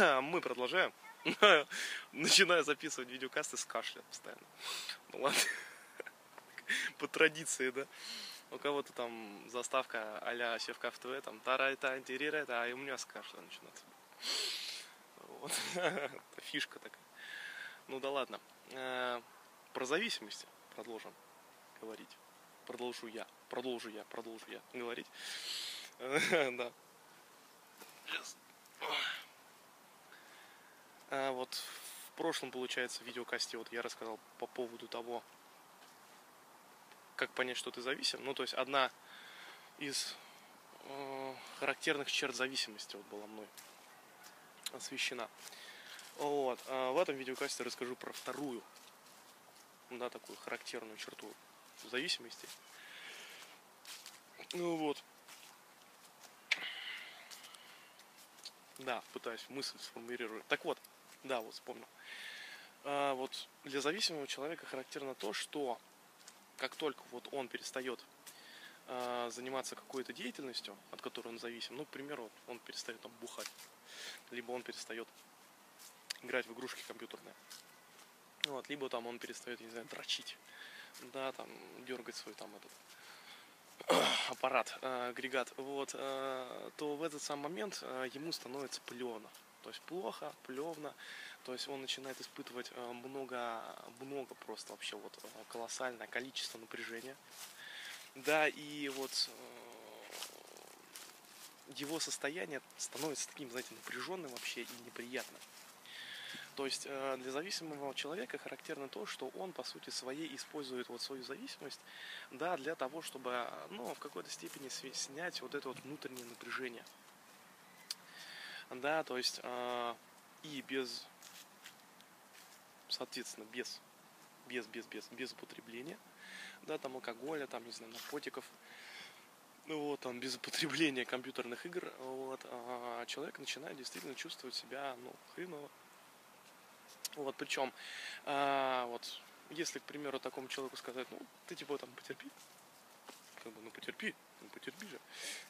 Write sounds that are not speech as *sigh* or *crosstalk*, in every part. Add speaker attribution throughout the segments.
Speaker 1: *laughs* Мы продолжаем. *laughs* Начинаю записывать видеокасты с кашля постоянно. Ну ладно. *laughs* По традиции, да. У кого-то там заставка а-ля Севкав ТВ, там тарай та интерира, а и у меня с кашля начинается. Вот. Это фишка такая. Ну да ладно. Э, про зависимости продолжим говорить. Продолжу я. Продолжу я. Продолжу я говорить. Да. А вот в прошлом, получается, видеокасте вот я рассказал по поводу того, как понять, что ты зависим. Ну, то есть одна из э, характерных черт зависимости вот была мной освещена. Вот. А в этом видеокасте расскажу про вторую, да, такую характерную черту зависимости. Ну вот. Да, пытаюсь мысль сформулировать. Так вот, да, вот вспомнил. А, вот для зависимого человека характерно то, что как только вот он перестает а, заниматься какой-то деятельностью, от которой он зависим, ну, к примеру, он перестает там бухать, либо он перестает играть в игрушки компьютерные, вот, либо там он перестает, не знаю, дрочить, да, там, дергать свой там этот *clears throat* аппарат, э, агрегат, вот, э, то в этот самый момент э, ему становится плевно. То есть плохо, плевно, то есть он начинает испытывать много, много просто вообще вот колоссальное количество напряжения. Да, и вот его состояние становится таким, знаете, напряженным вообще и неприятным. То есть э, для зависимого человека характерно то, что он по сути своей использует вот свою зависимость, да, для того, чтобы, ну, в какой-то степени снять вот это вот внутреннее напряжение. Да, то есть э, и без, соответственно, без, без, без, без, без употребления, да, там алкоголя, там, не знаю, наркотиков, ну вот, там, без употребления компьютерных игр, вот, а человек начинает действительно чувствовать себя, ну, хреново. Вот, причем, а, вот, если, к примеру, такому человеку сказать, ну, ты типа там потерпи, как бы, ну потерпи, потерпи же,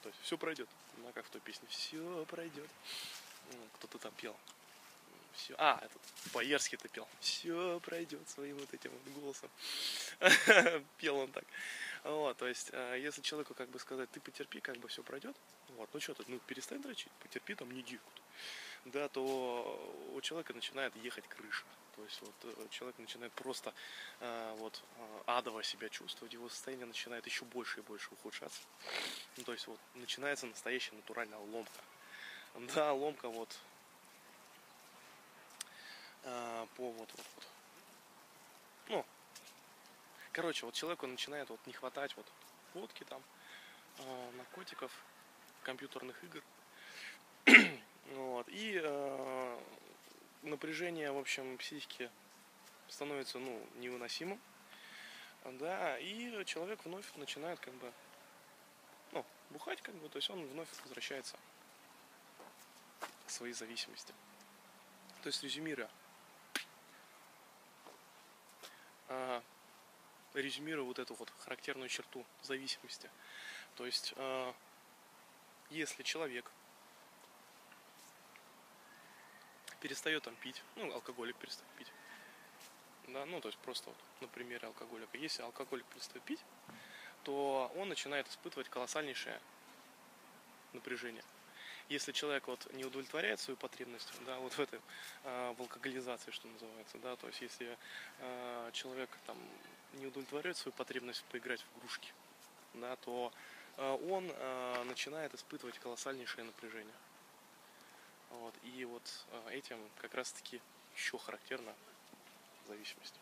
Speaker 1: то есть все пройдет, ну, как в той песне, все пройдет. Кто-то там пел. Все. А, этот Боярский это пел. Все пройдет своим вот этим вот голосом. *laughs* пел он так. Вот, то есть, а, если человеку как бы сказать, ты потерпи, как бы все пройдет, вот, ну что ты, ну перестань дрочить, потерпи там недельку да, то у человека начинает ехать крыша. То есть вот э, человек начинает просто э, вот э, адово себя чувствовать, его состояние начинает еще больше и больше ухудшаться. Ну, то есть вот начинается настоящая натуральная ломка. Да, ломка вот э, по вот вот вот. Ну, короче, вот человеку начинает вот не хватать вот водки там, э, наркотиков, компьютерных игр. *clears throat* Вот. И э, напряжение, в общем, психики становится ну, невыносимым. Да, и человек вновь начинает как бы ну, бухать, как бы, то есть он вновь возвращается к своей зависимости. То есть резюмируя, э, резюмируя вот эту вот характерную черту зависимости. То есть, э, если человек перестает там пить, ну, алкоголик перестает пить. Да, ну, то есть просто вот на примере алкоголика. Если алкоголик перестает пить, то он начинает испытывать колоссальнейшее напряжение. Если человек вот не удовлетворяет свою потребность, да, вот в этой э, в алкоголизации, что называется, да, то есть если э, человек там не удовлетворяет свою потребность поиграть в игрушки, да, то э, он э, начинает испытывать колоссальнейшее напряжение. Вот, и вот этим как раз таки еще характерна зависимость.